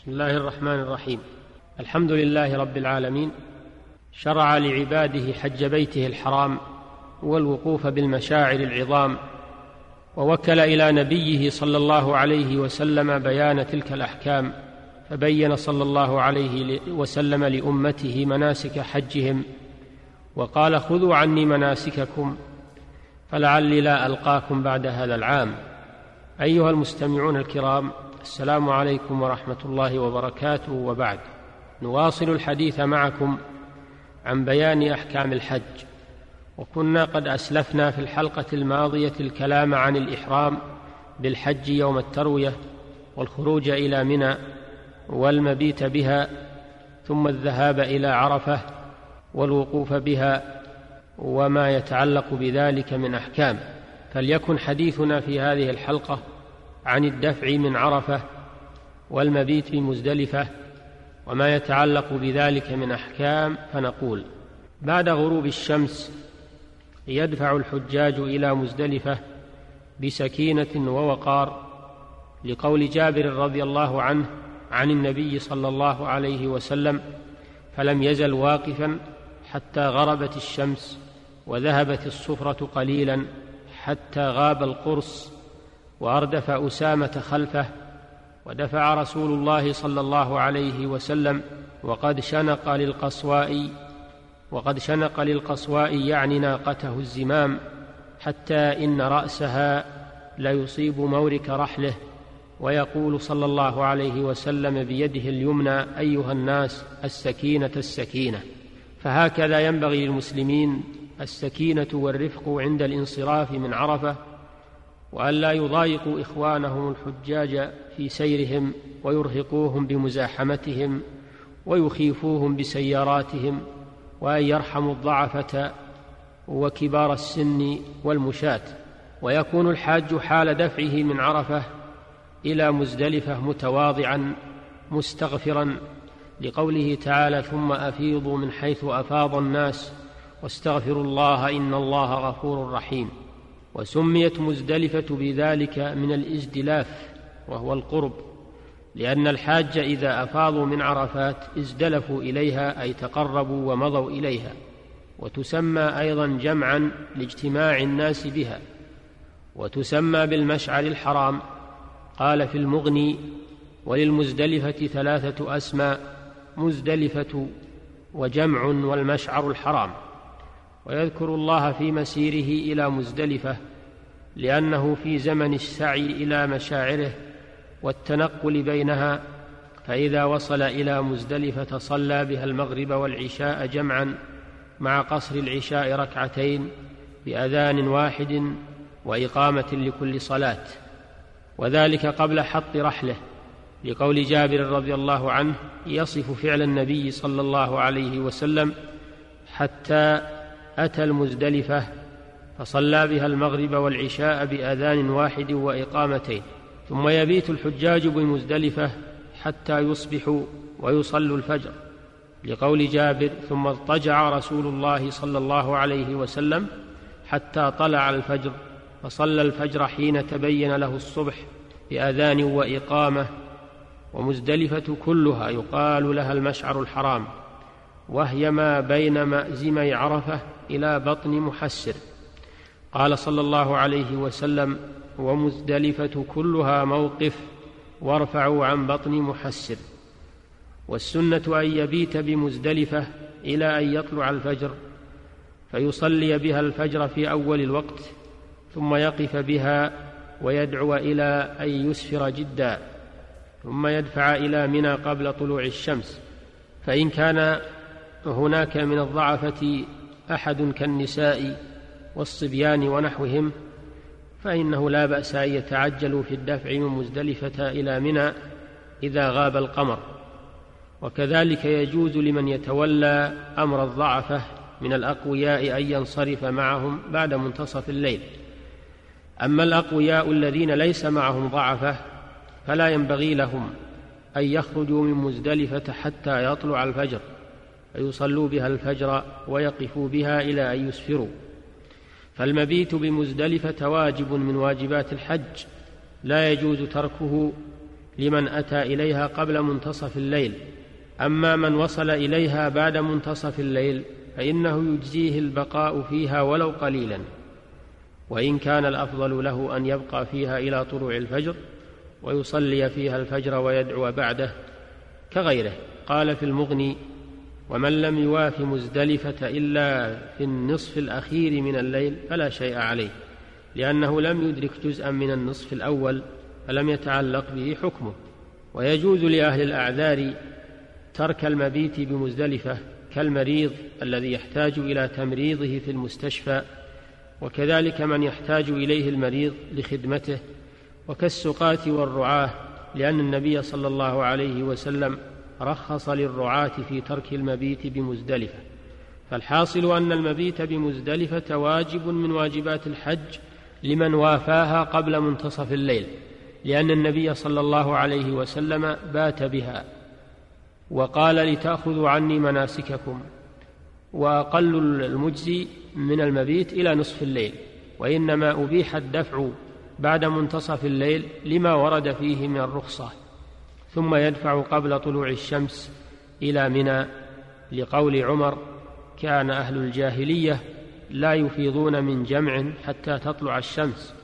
بسم الله الرحمن الرحيم. الحمد لله رب العالمين. شرع لعباده حج بيته الحرام والوقوف بالمشاعر العظام ووكل إلى نبيه صلى الله عليه وسلم بيان تلك الأحكام فبين صلى الله عليه وسلم لأمته مناسك حجهم وقال خذوا عني مناسككم فلعلي لا ألقاكم بعد هذا العام. أيها المستمعون الكرام السلام عليكم ورحمة الله وبركاته. وبعد نواصل الحديث معكم عن بيان أحكام الحج. وكنا قد أسلفنا في الحلقة الماضية الكلام عن الإحرام بالحج يوم التروية والخروج إلى منى والمبيت بها ثم الذهاب إلى عرفة والوقوف بها وما يتعلق بذلك من أحكام. فليكن حديثنا في هذه الحلقة عن الدفع من عرفة والمبيت بمزدلفه وما يتعلق بذلك من أحكام فنقول بعد غروب الشمس يدفع الحجاج إلى مزدلفة بسكينة ووقار لقول جابر رضي الله عنه عن النبي صلى الله عليه وسلم فلم يزل واقفا حتى غربت الشمس وذهبت الصفرة قليلا حتى غاب القرص وأردف أسامة خلفه ودفع رسول الله صلى الله عليه وسلم وقد شنق للقصواء وقد شنق للقصواء يعني ناقته الزمام حتى إن رأسها ليصيب مورك رحله ويقول صلى الله عليه وسلم بيده اليمنى أيها الناس السكينة السكينة. فهكذا ينبغي للمسلمين السكينة والرفق عند الانصراف من عرفة والا يضايقوا إخوانهم الحجاج في سيرهم ويرهقوهم بمزاحمتهم ويخيفوهم بسياراتهم وأن يرحموا الضعفة وكبار السن والمشاة. ويكون الحاج حال دفعه من عرفة إلى مزدلفة متواضعا مستغفرا لقوله تعالى ثم أفيضوا من حيث أفاض الناس واستغفروا الله إن الله غفور رحيم. وسميت مزدلفة بذلك من الإزدلاف وهو القرب لأن الحاج إذا أفاضوا من عرفات ازدلفوا إليها أي تقربوا ومضوا إليها وتسمى أيضا جمعا لاجتماع الناس بها وتسمى بالمشعر الحرام. قال في المغني وللمزدلفة ثلاثة أسماء مزدلفة وجمع والمشعر الحرام. ويذكر الله في مسيره إلى مزدلفة لأنه في زمن السعي إلى مشاعره والتنقل بينها فإذا وصل إلى مزدلفة صلى بها المغرب والعشاء جمعا مع قصر العشاء ركعتين بأذان واحد وإقامة لكل صلاة وذلك قبل حط رحله لقول جابر رضي الله عنه يصف فعل النبي صلى الله عليه وسلم حتى أتى المزدلفة فصلى بها المغرب والعشاء بآذان واحد وإقامتين ثم يبيت الحجاج بمزدلفة حتى يصبحوا ويصلوا الفجر لقول جابر ثم اضطجع رسول الله صلى الله عليه وسلم حتى طلع الفجر فصلى الفجر حين تبين له الصبح بآذان وإقامة ومزدلفة كلها يقال لها المشعر الحرام. وهي ما بين مازمي عرفة إلى بطن محسر. قال صلى الله عليه وسلم ومزدلفة كلها موقف وارفعوا عن بطن محسر. والسنة أن يبيت بمزدلفة إلى أن يطلع الفجر فيصلي بها الفجر في أول الوقت ثم يقف بها ويدعو إلى أن يسفر جدا ثم يدفع إلى منى قبل طلوع الشمس. فإن كان هناك من الضعفة أحد كالنساء والصبيان ونحوهم فإنه لا بأس أن يتعجلوا في الدفع من مزدلفة إلى منى إذا غاب القمر. وكذلك يجوز لمن يتولى أمر الضعفة من الأقوياء أن ينصرف معهم بعد منتصف الليل. أما الأقوياء الذين ليس معهم ضعفة فلا ينبغي لهم أن يخرجوا من مزدلفة حتى يطلع الفجر. فيصلوا بها الفجر ويقفوا بها إلى أن يسفروا. فالمبيت بمزدلفة واجب من واجبات الحج لا يجوز تركه لمن أتى إليها قبل منتصف الليل. أما من وصل إليها بعد منتصف الليل فإنه يجزيه البقاء فيها ولو قليلا. وإن كان الأفضل له أن يبقى فيها إلى طلوع الفجر ويصلي فيها الفجر ويدعو بعده كغيره. قال في المغني ومن لم يواف مزدلفة إلا في النصف الأخير من الليل فلا شيء عليه لأنه لم يدرك جزءا من النصف الأول فلم يتعلق به حكمه. ويجوز لأهل الأعذار ترك المبيت بمزدلفة كالمريض الذي يحتاج إلى تمريضه في المستشفى وكذلك من يحتاج إليه المريض لخدمته وكالسقاة والرعاة لأن النبي صلى الله عليه وسلم رخص للرعاة في ترك المبيت بمزدلفة فالحاصل أن المبيت بمزدلفة واجب من واجبات الحج لمن وافاها قبل منتصف الليل لأن النبي صلى الله عليه وسلم بات بها وقال لتأخذوا عني مناسككم وأقل المجزي من المبيت إلى نصف الليل وإنما أبيح الدفع بعد منتصف الليل لما ورد فيه من الرخصة. ثم يدفع قبل طلوع الشمس إلى منى لقول عمر كان أهل الجاهلية لا يفيضون من جمع حتى تطلع الشمس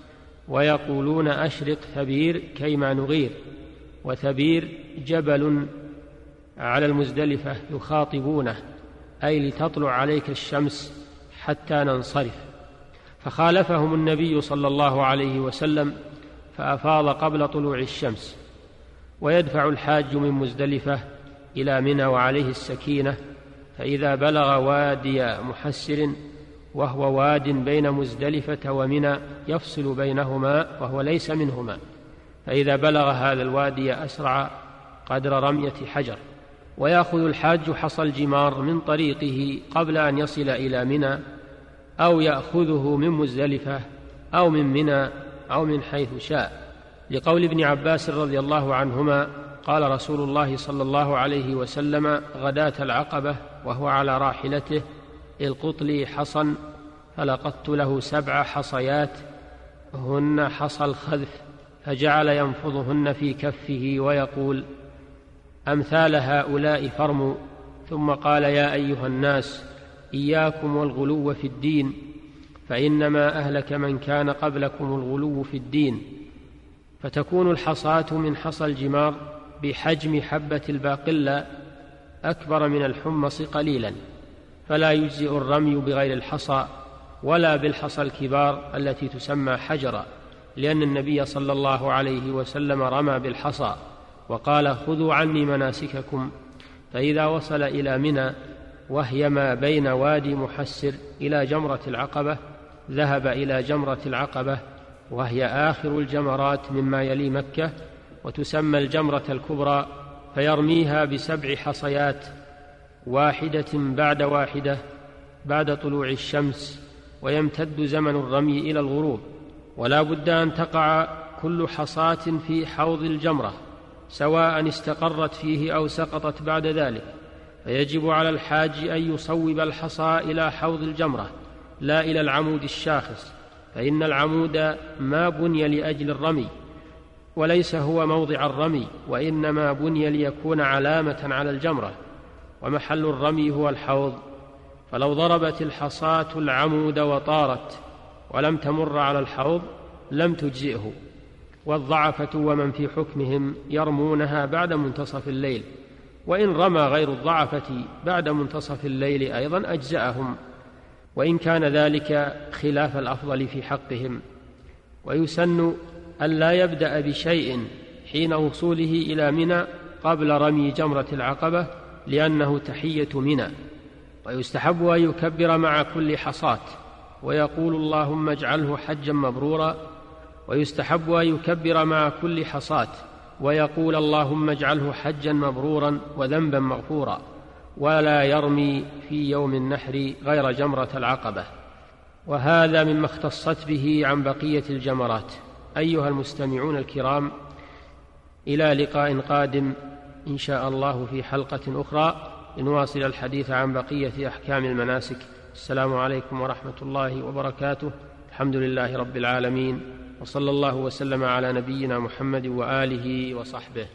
ويقولون أشرق ثبير كيما نغير وثبير جبل على المزدلفة يخاطبونه أي لتطلع عليك الشمس حتى ننصرف. فخالفهم النبي صلى الله عليه وسلم فأفاض قبل طلوع الشمس. ويدفع الحاج من مزدلفة إلى منى وعليه السكينة فإذا بلغ وادي محسر وهو واد بين مزدلفة ومنى يفصل بينهما وهو ليس منهما فإذا بلغ هذا الوادي أسرع قدر رمية حجر. ويأخذ الحاج حصى الجمار من طريقه قبل أن يصل إلى منى أو يأخذه من مزدلفة أو من منى أو من حيث شاء. لقول ابن عباس رضي الله عنهما قال رسول الله صلى الله عليه وسلم غداة العقبة وهو على راحلته القط لي حصى فلقدت له سبع حصيات هن حصى الخذف فجعل ينفضهن في كفه ويقول أمثال هؤلاء فرموا ثم قال يا أيها الناس إياكم والغلو في الدين فإنما أهلك من كان قبلكم الغلو في الدين. فتكون الحصاة من حصى الجمار بحجم حبة الباقلة أكبر من الحمص قليلا فلا يجزئ الرمي بغير الحصى ولا بالحصى الكبار التي تسمى حجرا لأن النبي صلى الله عليه وسلم رمى بالحصى وقال خذوا عني مناسككم. فإذا وصل إلى منى وهي ما بين وادي محسر إلى جمرة العقبة ذهب إلى جمرة العقبة وهي آخر الجمرات مما يلي مكة وتسمى الجمرة الكبرى فيرميها بسبع حصيات واحدة بعد واحدة بعد طلوع الشمس ويمتد زمن الرمي إلى الغروب. ولا بد أن تقع كل حصاة في حوض الجمرة سواء استقرت فيه أو سقطت بعد ذلك. فيجب على الحاج أن يصوب الحصى إلى حوض الجمرة لا إلى العمود الشاخص. فإن العمود ما بني لأجل الرمي وليس هو موضع الرمي وإنما بني ليكون علامة على الجمرة ومحل الرمي هو الحوض. فلو ضربت الحصاة العمود وطارت ولم تمر على الحوض لم تجزئه والضعفة ومن في حكمهم يرمونها بعد منتصف الليل وإن رمى غير الضعفة بعد منتصف الليل أيضا أجزأهم. وإن كان ذلك خلاف الأفضل في حقهم. ويسن الا يبدأ بشيء حين وصوله إلى منى قبل رمي جمرة العقبة لأنه تحية منى. ويستحب أن يكبر مع كل حصاة ويقول اللهم اجعله حجا مبرورا. ويستحب أن يكبر مع كل حصاة ويقول اللهم اجعله حجا مبرورا وذنبا مغفورا. ولا يرمي في يوم النحر غير جمرة العقبة. وهذا مما اختصت به عن بقية الجمرات. أيها المستمعون الكرام إلى لقاء قادم إن شاء الله في حلقة أخرى لنواصل الحديث عن بقية أحكام المناسك. السلام عليكم ورحمة الله وبركاته. الحمد لله رب العالمين. وصلى الله وسلم على نبينا محمد وآله وصحبه.